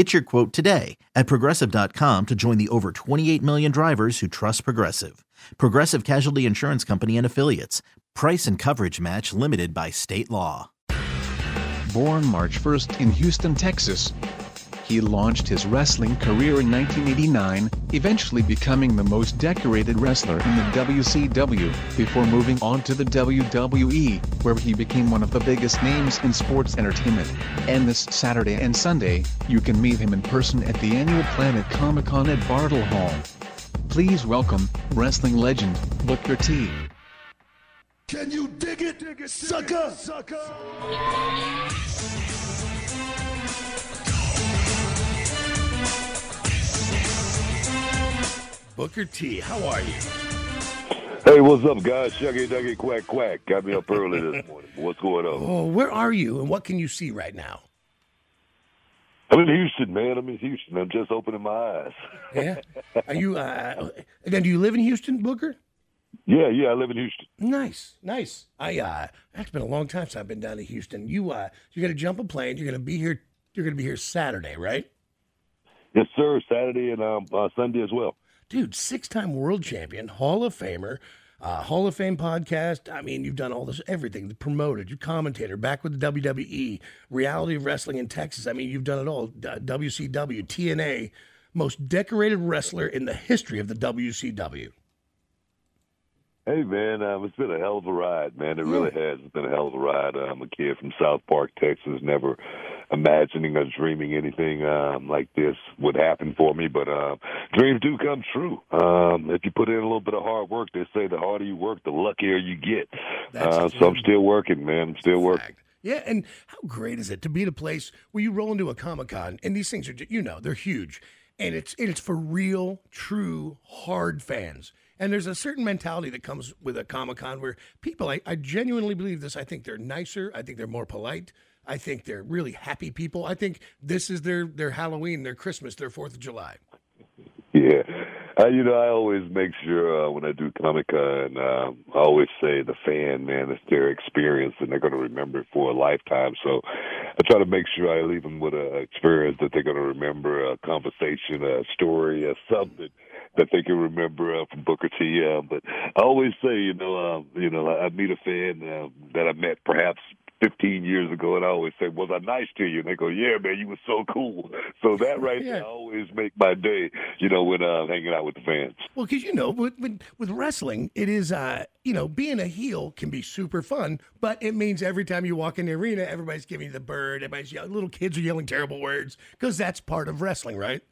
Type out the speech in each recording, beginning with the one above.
Get your quote today at progressive.com to join the over 28 million drivers who trust Progressive. Progressive Casualty Insurance Company and Affiliates. Price and coverage match limited by state law. Born March 1st in Houston, Texas, he launched his wrestling career in 1989, eventually becoming the most decorated wrestler in the WCW, before moving on to the WWE, where he became one of the biggest names in sports entertainment. And this Saturday and Sunday, you can meet him in person at the annual Planet Comic Con at Bartle Hall. Please welcome, wrestling legend, Booker T. Can you dig it, dig it sucker? sucker? Booker T, how are you? Hey, what's up, guys? Shucky Ducky Quack Quack. Got me up early this morning. What's going on? Oh, where are you and what can you see right now? I'm in Houston, man. I'm in Houston. I'm just opening my eyes. Yeah. Are you, uh, then do you live in Houston, Booker? Yeah, yeah, I live in Houston. Nice, nice. I, uh, that's been a long time since I've been down to Houston. You, uh, you're going to jump a plane. You're going to be here. You're going to be here Saturday, right? Yes, sir. Saturday and um, uh, Sunday as well. Dude, six time world champion, Hall of Famer, uh, Hall of Fame podcast. I mean, you've done all this, everything. The promoted, you commentator, back with the WWE, reality of wrestling in Texas. I mean, you've done it all. Uh, WCW, TNA, most decorated wrestler in the history of the WCW. Hey, man, um, it's been a hell of a ride, man. It really has. It's been a hell of a ride. I'm a kid from South Park, Texas, never imagining or dreaming anything um, like this would happen for me. But um, dreams do come true. Um, if you put in a little bit of hard work, they say the harder you work, the luckier you get. Uh, so I'm still working, man. I'm still working. Yeah, and how great is it to be at a place where you roll into a Comic Con and these things are, you know, they're huge, and it's and it's for real, true, hard fans. And there's a certain mentality that comes with a Comic Con where people, I, I genuinely believe this. I think they're nicer. I think they're more polite. I think they're really happy people. I think this is their their Halloween, their Christmas, their Fourth of July. Yeah. Uh, you know, I always make sure uh, when I do Comic Con, um, I always say the fan, man, it's their experience and they're going to remember it for a lifetime. So I try to make sure I leave them with an experience that they're going to remember, a conversation, a story, or something that they can remember uh, from Booker T. Uh, but I always say, you know, uh, you know, I meet a fan uh, that I met perhaps 15 years ago, and I always say, "Was I nice to you?" And they go, "Yeah, man, you were so cool." So that right Yeah. there always make my day, you know, when uh, hanging out with the fans. Well, because you know, with, with with wrestling, it is uh, you know, being a heel can be super fun, but it means every time you walk in the arena, everybody's giving you the bird, everybody's yelling, little kids are yelling terrible words because that's part of wrestling, right?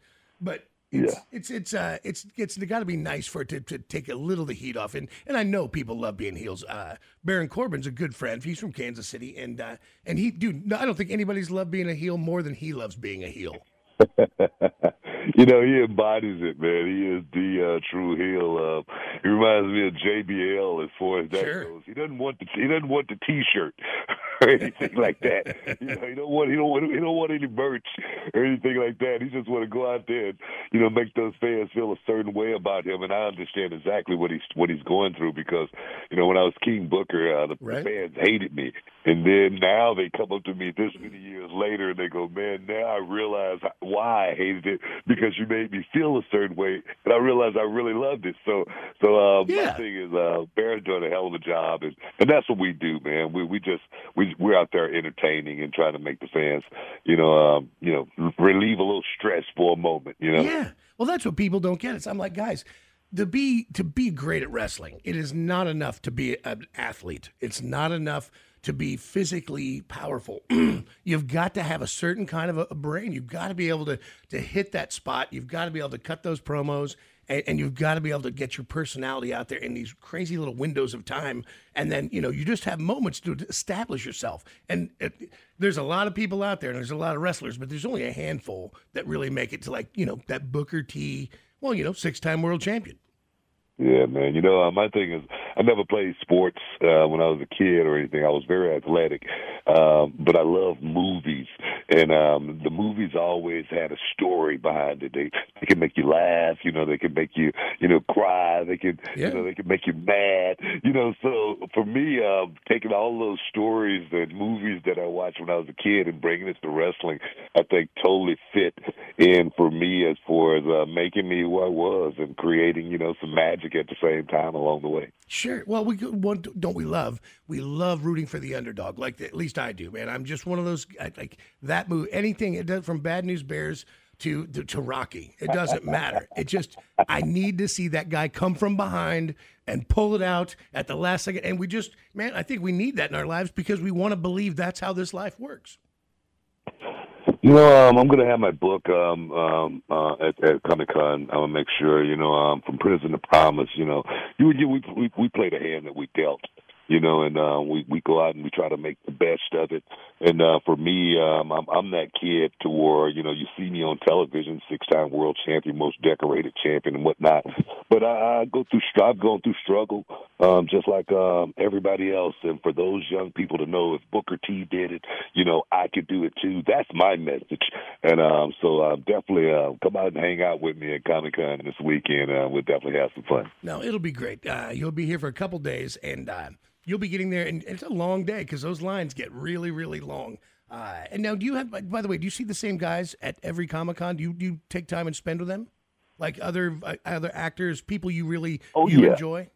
But it's Yeah. it's it's uh it's it's got to be nice for it to, to take a little of the heat off, and and I know people love being heels. Uh, Baron Corbin's a good friend. He's from Kansas City, and uh, and he, dude, no, I don't think anybody's loved being a heel more than he loves being a heel. you know, he embodies it, man. He is the uh, true heel. Uh, he reminds me of JBL as far as that Sure. goes. He doesn't want the he doesn't want the T-shirt or anything like that. You know, he don't want he don't want he don't want any merch or anything like that. He just want to go out there and you know make those fans feel a certain way about him. And I understand exactly what he's what he's going through because you know when I was King Booker, uh, the, Right. fans hated me, and then now they come up to me this many years later and they go, "Man, now I realize why I hated it because you made me feel a certain way, and I realized I really loved it." So, so uh, Yeah. my thing is, uh, Baron's doing a hell of a job, and and that's what we do, man. We we just we we're out there entertaining and trying to make the fans, you know, um, you know, relieve a little stress for a moment, you know. Yeah. Well, that's what people don't get. It's I'm like, guys, to be to be great at wrestling, it is not enough to be an athlete. It's not enough to be physically powerful. You've got to have a certain kind of a, a brain. You've got to be able to to hit that spot. You've got to be able to cut those promos. And, and you've got to be able to get your personality out there in these crazy little windows of time. And then, you know, you just have moments to establish yourself. And it, there's a lot of people out there, and there's a lot of wrestlers, but there's only a handful that really make it to, like, you know, that Booker T, well, you know, six time world champion. Yeah, man. You know, uh, my thing is, I never played sports uh, when I was a kid or anything. I was very athletic, um, but I love movies, and um, the movies always had a story behind it. They they can make you laugh, you know. They can make you, you know, cry. They can, Yeah. you know, they can make you mad, you know. So for me, um, taking all those stories and movies that I watched when I was a kid and bringing it to wrestling, I think totally fit in for me as far as uh, making me who I was and creating, you know, some magic at the same time along the way. Sure. Well, we don't we love? We love rooting for the underdog. Like at least I do, man. I'm just one of those like that move. Anything it does from Bad News Bears to, to to Rocky. It doesn't matter. It just I need to see that guy come from behind and pull it out at the last second. And we just man, I think we need that in our lives because we want to believe that's how this life works. You know, um, I'm going to have my book um, um, uh, at, at Comic Con. I'm going to make sure, you know, um, from prison to promise. You know, you, you we, we we play the hand that we dealt. You know, and uh, we we go out and we try to make the best of it. And uh, for me, um, I'm I'm that kid to where you know you see me on television, six time world champion, most decorated champion, and whatnot. But I, I go through I've gone through struggle, um, just like um, everybody else. And for those young people to know if Booker T did it, you know I could do it too. That's my message. And um, so uh, definitely uh, come out and hang out with me at Comic Con this weekend. Uh, we'll definitely have some fun. No, it'll be great. Uh, you'll be here for a couple days, and uh, you'll be getting there. And it's a long day because those lines get really, really long. Uh, and now, do you have? By the way, do you see the same guys at every Comic Con? Do you do you take time and spend with them, like other uh, other actors, people you really Oh, you yeah. enjoy?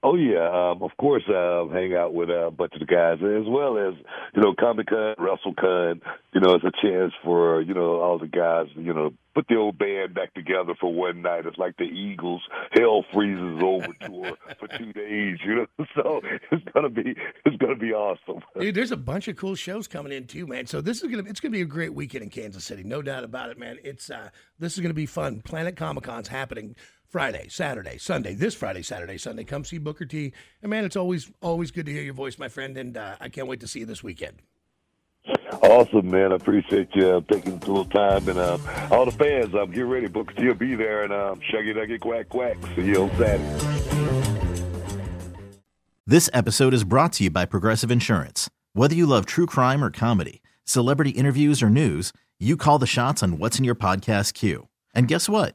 Oh yeah, um, of course. Uh, hang out with uh, a bunch of the guys, as well as you know, Comic Con, WrestleCon. You know, it's a chance for you know all the guys. You know, put the old band back together for one night. It's like the Eagles Hell Freezes over tour for two days. You know, so it's gonna be it's gonna be awesome. Dude, there's a bunch of cool shows coming in too, man. So this is gonna it's gonna be a great weekend in Kansas City, no doubt about it, man. It's uh this is gonna be fun. Planet Comic Con's happening Friday, Saturday, Sunday. This Friday, Saturday, Sunday. Come see Booker T. And man, it's always always good to hear your voice, my friend. And uh, I can't wait to see you this weekend. Awesome, man. I appreciate you uh, taking a little time, and um, all the fans. Um, get ready, Booker T will be there, and um, Shucky Ducky Quack Quack. See you on Saturday. This episode is brought to you by Progressive Insurance. Whether you love true crime or comedy, celebrity interviews or news, you call the shots on what's in your podcast queue. And guess what?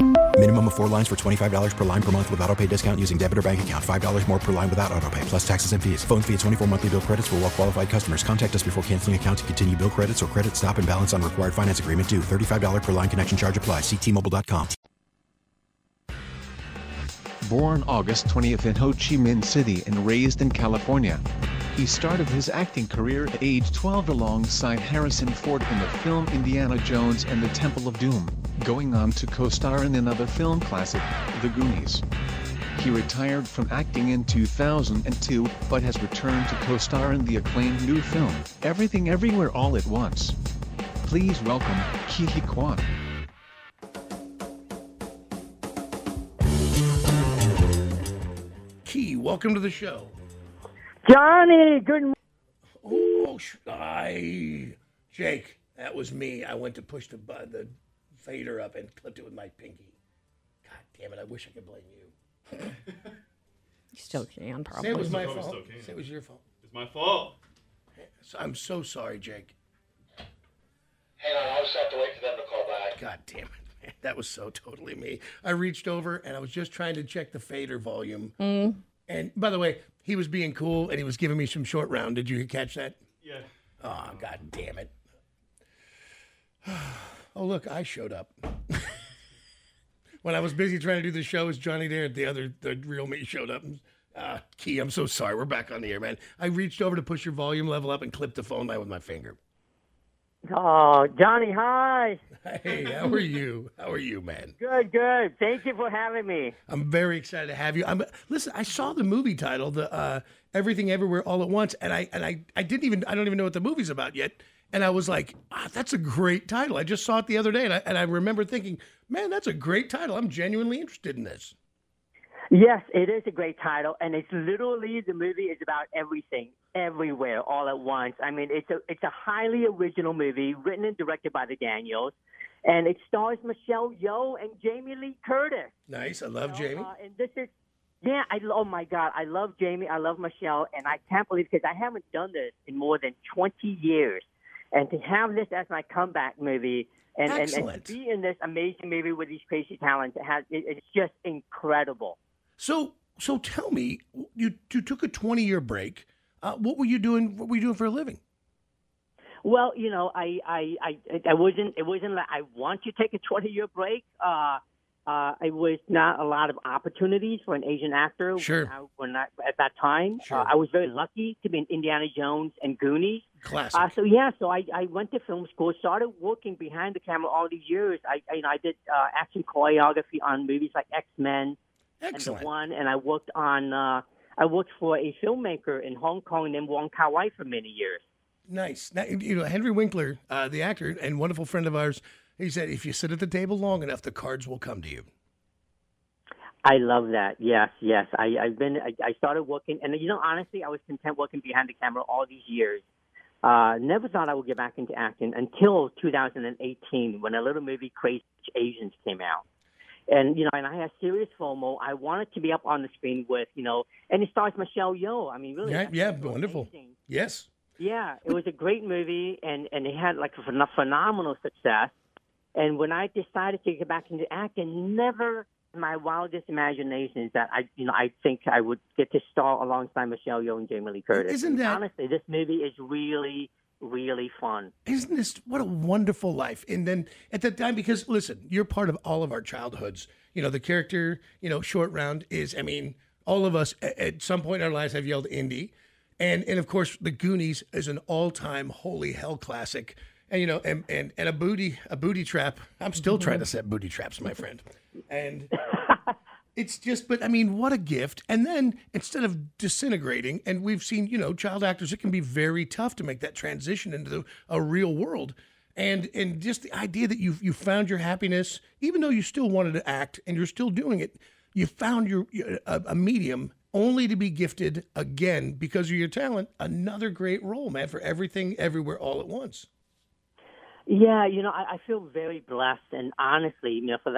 Minimum of four lines for $25 per line per month with auto pay discount using debit or bank account. $5 more per line without auto pay, plus taxes and fees. Phone fee at 24 monthly bill credits for well qualified customers. Contact us before canceling account to continue bill credits or credit stop and balance on required finance agreement due. $35 per line connection charge applies. Ctmobile.com. Born August 20th in Ho Chi Minh City and raised in California. He started his acting career at age 12 alongside Harrison Ford in the film Indiana Jones and the Temple of Doom, going on to co-star in another film classic, The Goonies. He retired from acting in 2002, but has returned to co-star in the acclaimed new film, Everything Everywhere All at Once. Please welcome Huy Quan. Ke, welcome to the show. Johnny, good morning. Oh, sh- I, Jake, that was me. I went to push the bu- the fader up and clipped it with my pinky. God damn it! I wish I could blame you. You still can, probably. Say it was my Probably fault. still can. Say it was your fault. It's my fault. So- I'm so sorry, Jake. Hang on, I'll just have to wait for them to call back. God damn it, man. That was so totally me. I reached over and I was just trying to check the fader volume. Mm. And by the way, he was being cool and he was giving me some short round. Did you catch that? Yeah. Oh, god damn it. Oh, look, I showed up. when I was busy trying to do the show, as Johnny there, the other, the real me showed up. Uh, Ke, I'm so sorry. We're back on the air, man. I reached over to push your volume level up and clipped the phone line with my finger. Oh, Johnny, hi. Hey, how are you? How are you, man? Good, good. Thank you for having me. I'm very excited to have you. I'm listen. I saw the movie title, the uh, Everything Everywhere All at Once, and I and I I didn't even I don't even know what the movie's about yet. And I was like, ah, that's a great title. I just saw it the other day, and I and I remember thinking, man, that's a great title. I'm genuinely interested in this. Yes, it is a great title, and it's literally the movie is about everything, everywhere, all at once. I mean, it's a it's a highly original movie, written and directed by the Daniels, and it stars Michelle Yeoh and Jamie Lee Curtis. Nice. I love You know, Jamie. uh, and this is, yeah, I oh my God, I love Jamie, I love Michelle, and I can't believe because I haven't done this in more than 20 years, and to have this as my comeback movie. And, and, and to be in this amazing movie with these crazy talents, it has, it, it's just incredible. So so tell me, you you took a 20 year break. Uh, what were you doing? What were you doing for a living? Well, you know, I, I, I, I wasn't. It wasn't like I want to take a 20 year break. Uh, uh, it was not a lot of opportunities for an Asian actor. Sure. When I, when I, at that time, Sure. uh, I was very lucky to be in Indiana Jones and Goonies. Classic. Uh, so yeah, so I, I went to film school, started working behind the camera all these years. I, I, you know, I did uh, action choreography on movies like X Men and. The One, and I worked on. Uh, I worked for a filmmaker in Hong Kong named Wong Kar Wai for many years. Nice. Now, you know, Henry Winkler, uh, the actor and wonderful friend of ours, he said, if you sit at the table long enough, the cards will come to you. I love that. Yes, yes. I, I've been. I, I started working, and you know, honestly, I was content working behind the camera all these years. Uh, never thought I would get back into acting until 2018 when a little movie Crazy Asians came out. And you know, and I had serious FOMO. I wanted to be up on the screen with you know, and it stars Michelle Yeoh. I mean, really, Yeah, yeah, wonderful. amazing. Yes. Yeah, it was a great movie, and and it had like a phenomenal success. And when I decided to get back into acting, never in my wildest imaginations that I, you know, I think I would get to star alongside Michelle Yeoh and Jamie Lee Curtis. Isn't And that- honestly? This movie is really, really fun. Isn't this what a wonderful life? And then at that time, because listen, you're part of all of our childhoods. You know, the character, you know, short round is, I mean, all of us at, at some point in our lives have yelled Indy. And and of course, the Goonies is an all time holy hell classic. And you know, and, and and a booty a booty trap. I'm still trying to set booty traps, my friend. And it's just, but I mean, what a gift. And then instead of disintegrating, and we've seen, you know, child actors, it can be very tough to make that transition into the, a real world. And and just the idea that you you found your happiness, even though you still wanted to act and you're still doing it, you found your a, a medium only to be gifted again because of your talent another great role, man, for everything, everywhere, all at once. Yeah, you know, I, I feel very blessed, and honestly, you know, for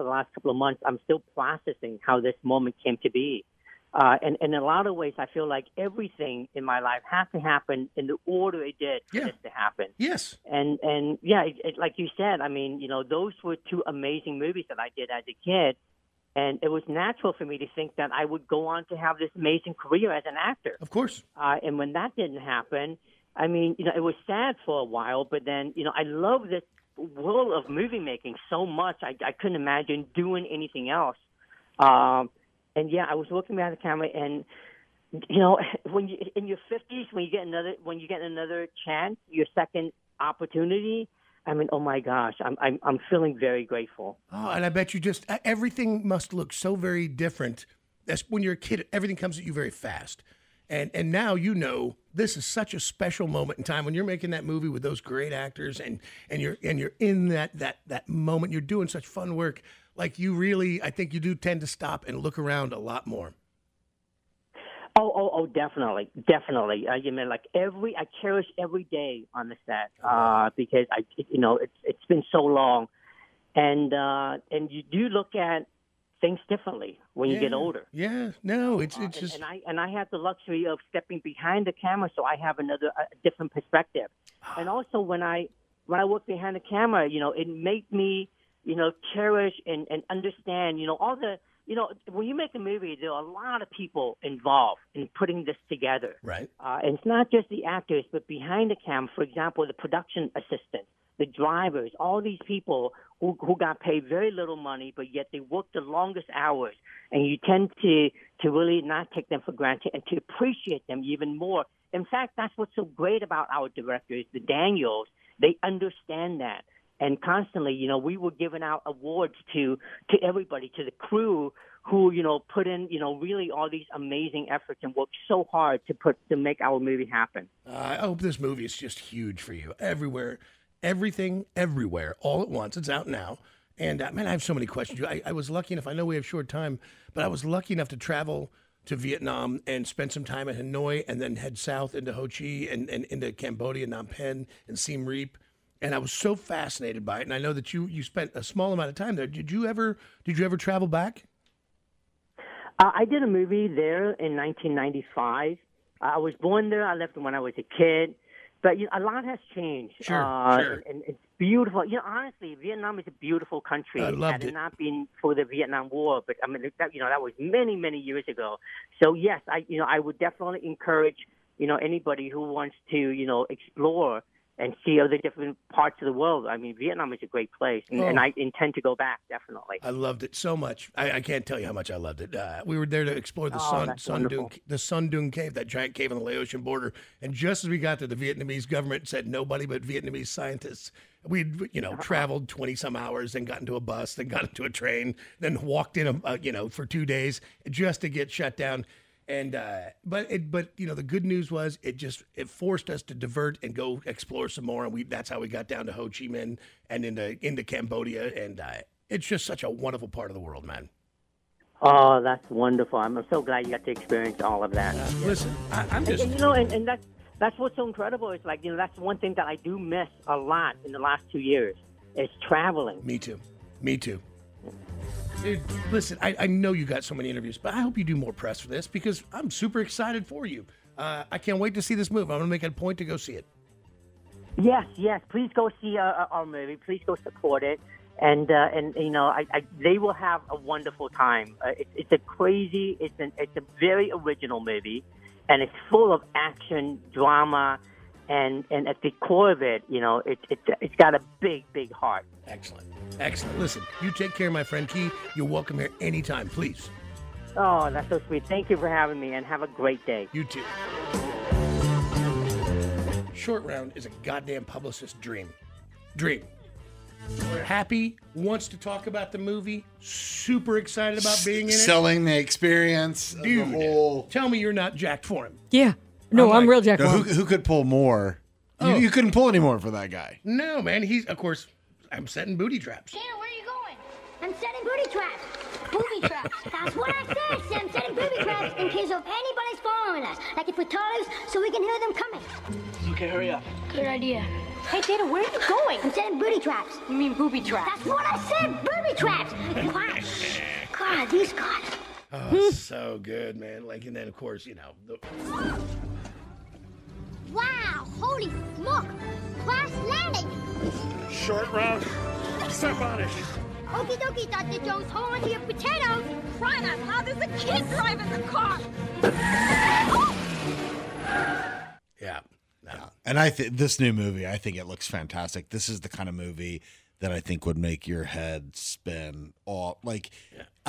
for the last couple of months, I'm still processing how this moment came to be. Uh, and, and in a lot of ways, I feel like everything in my life has to happen in the order it did for this to happen. Yes. And and yeah, it, it, like you said, I mean, you know, those were two amazing movies that I did as a kid, and it was natural for me to think that I would go on to have this amazing career as an actor. Of course. Uh, and when that didn't happen, I mean, you know, it was sad for a while, but then, you know, I love this world of movie making so much. I, I couldn't imagine doing anything else. Um, and yeah, I was looking behind the camera, and you know, when you in your fifties, when you get another, when you get another chance, your second opportunity. I mean, oh my gosh, I'm I'm I'm feeling very grateful. Oh, and I bet you just everything must look so very different that's when you're a kid, everything comes at you very fast. And and now you know this is such a special moment in time when you're making that movie with those great actors and and you're and you're in that that that moment. You're doing such fun work. Like you really, I think you do tend to stop and look around a lot more. Oh, oh, oh, definitely, definitely. Uh, you mean like every? I cherish every day on the set uh, because I, you know, it's it's been so long, and uh, and you do look at things differently when you get older. Yeah, no, it's it's and- just and I and I have the luxury of stepping behind the camera, so I have another a different perspective. And also when I when I work behind the camera, you know, it made me, you know, cherish and and understand, you know, all the you know, when you make a movie, there are a lot of people involved in putting this together. right. Uh, and it's not just the actors, but behind the camera, for example, the production assistant, the drivers, all these people who, who got paid very little money, but yet they work the longest hours. And you tend to, to really not take them for granted and to appreciate them even more. In fact, that's what's so great about our directors, the Daniels. They understand that. And constantly, you know, we were giving out awards to, to everybody, to the crew who, you know, put in, you know, really all these amazing efforts and worked so hard to put, to make our movie happen. Uh, I hope this movie is just huge for you. Everywhere, everything, everywhere, all at once. It's out now. And uh, man, I have so many questions. I, I was lucky enough. I know we have short time, but I was lucky enough to travel to Vietnam and spend some time at Hanoi, and then head south into Ho Chi and, and into Cambodia, Phnom Penh, and Siem Reap. And I was so fascinated by it. And I know that you you spent a small amount of time there. Did you ever did you ever travel back? Uh, I did a movie there in 1995. I was born there. I left when I was a kid. But you know, a lot has changed. Sure, uh, sure. And, and it's beautiful. You know, honestly, Vietnam is a beautiful country. I loved Had it. not been for the Vietnam War, but I mean, that, you know, that was many, many years ago. So yes, I, you know, I would definitely encourage, you know, anybody who wants to, you know, explore and see other different parts of the world. I mean, Vietnam is a great place, and, and Oh. I intend to go back definitely. I loved it so much. I, I can't tell you how much I loved it. Uh, we were there to explore the Oh, Son Doong, the Son Doong Cave, that giant cave on the Laotian border. And just as we got there, the Vietnamese government said nobody but Vietnamese scientists. We'd you know traveled twenty some hours, then got into a bus, then got into a train, then walked in a uh, you know for two days just to get shut down. And uh, but it but you know the good news was it just it forced us to divert and go explore some more, and we that's how we got down to Ho Chi Minh and into into Cambodia, and uh, it's just such a wonderful part of the world, man. Oh, that's wonderful. I'm so glad you got to experience all of that. Listen, I, I'm And, just and, you know, and, and that's that's what's so incredible. It's like you know that's one thing that I do miss a lot in the last two years is traveling. me too, me too. Listen, I, I know you got so many interviews, but I hope you do more press for this because I'm super excited for you. Uh, I can't wait to see this move. I'm gonna make it a point to go see it. Yes, yes. Please go see uh, our movie. Please go support it. And uh, and you know, I, I they will have a wonderful time. Uh, it's it's a crazy. It's an it's a very original movie, and it's full of action, drama, and and at the core of it, you know, it, it it's got a big big heart. Excellent, excellent. Listen, you take care, of my friend Ke. You're welcome here anytime, please. Oh, that's so sweet. Thank you for having me, and have a great day. You too. Short round is a goddamn publicist's dream. Dream. Happy wants to talk about the movie. Super excited about being in it. Selling the experience, of the Dude, whole. tell me you're not jacked for him. Yeah. No, I'm, like- real Jack. No, who, who could pull more? Oh. You, you couldn't pull any more for that guy. No, man. He's of course. I'm setting booty traps. Shannon, where are you going? I'm setting booty traps. Booby traps. That's what I said, Sam. Setting booby traps in case of anybody's following us. Like if we're taller, so we can hear them coming. Okay, hurry up. Good idea. Hey, Data, where are you going? I'm setting booty traps. You mean booby traps? That's what I said. Booby traps. Quiet. God, these guys. Oh, so good, man. Like, and then of course, you know, the, Wow, holy smoke. Crash landing. Short round. Step on it. Okie dokie, Dr. Jones. Hold on to your potatoes. Crying out loud, there's a kid driving the car. yeah. And I think this new movie, I think it looks fantastic. This is the kind of movie that I think would make your head spin. All like,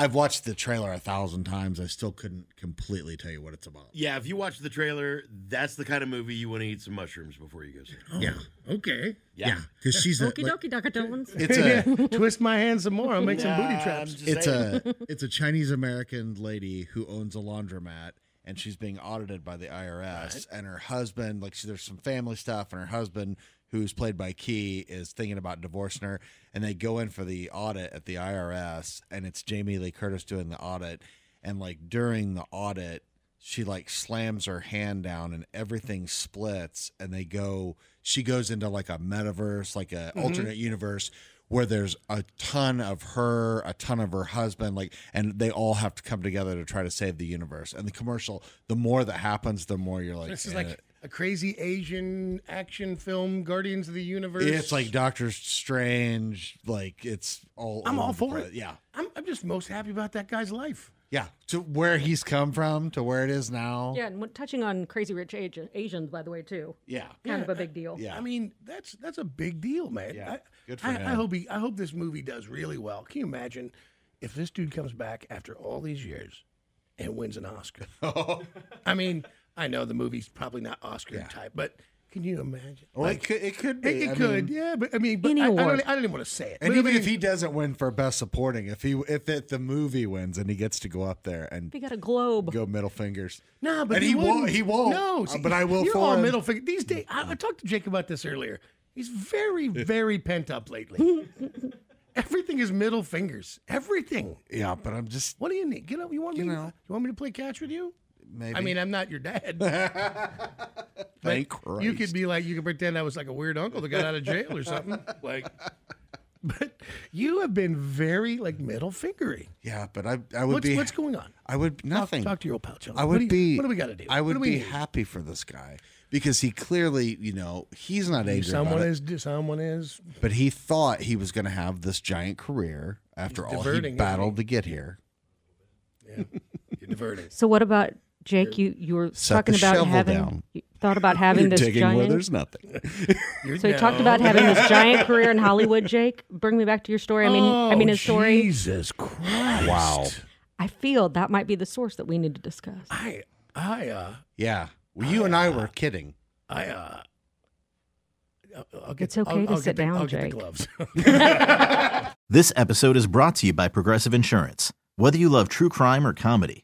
I've watched the trailer a thousand times. I still couldn't completely tell you what it's about. Yeah, if you watch the trailer, that's the kind of movie you want to eat some mushrooms before you go see. it. Oh, yeah. Okay. Yeah, because she's a, Okie dokie, Dr. Jones. it's a Twist my hand some more. I'll make some booty traps. It's saying. a it's a Chinese American lady who owns a laundromat and she's being audited by the IRS and her husband like she, there's some family stuff and her husband who's played by Ke is thinking about divorcing her and they go in for the audit at the IRS and it's Jamie Lee Curtis doing the audit. And like during the audit she like slams her hand down and everything splits and they go she goes into like a metaverse like a alternate universe where there's a ton of her a ton of her husband like and they all have to come together to try to save the universe. And the commercial the more that happens the more you're like This is eh. like a crazy Asian action film, Guardians of the Universe. it's like Doctor Strange like it's all I'm all for it. yeah I'm, I'm just most happy about that guy's life. yeah to where he's come from to where it is now Yeah, and touching on Crazy Rich Asi- Asians, by the way, too. yeah Kind of a big deal. Yeah. I mean, that's that's a big deal, man. Yeah, I, good for I, him. I hope he. I hope this movie does really well. Can you imagine if this dude comes back after all these years and wins an Oscar? I mean, I know the movie's probably not Oscar type, but can you imagine? Well, it could- it could be. It, I could, mean- yeah. But I mean, but I, I, don't, I don't even want to say it. And But I even if he doesn't win for best supporting, if he if it, the movie wins and he gets to go up there and he got a globe. go middle fingers, No, but and he, he won't. He won't. No, Uh, see, but I will You're for all him. middle finger. These days, I, I talked to Jake about this earlier. He's very, very pent up lately. Everything is middle fingers. Everything. Yeah, but I'm just What do you need? Get up. You want me? You You, know. you want me to play catch with you? Maybe. I mean, I'm not your dad. thank Christ. You could be like, you could pretend I was like a weird uncle that got out of jail or something. Like, but you have been very like middle fingery. Yeah, but I I would What's, be. what's going on? I would nothing. Talk to your old pal, Joe. I would do you- be. What do we got to do? I would do be need? happy for this guy because he clearly, you know, he's not angry Someone about it, is. Someone is. but he thought he was going to have this giant career after all he battled he? to get here. Yeah, You're diverting. So, what about Jake? You you were Set talking the about shovel having down. you thought about having You're this digging where giant. there's nothing. You're So you talked about having this giant career in Hollywood, Jake. Bring me back to your story. I mean, I mean Oh, his story. Jesus Christ! Wow. I feel that might be the source that we need to discuss. I, I, uh, Yeah. Well, you and I were kidding. I, uh. I'll- I'll get, It's okay I'll, to I'll sit get the, down, I'll get the Jake. gloves. This episode is brought to you by Progressive Insurance. Whether you love true crime or comedy,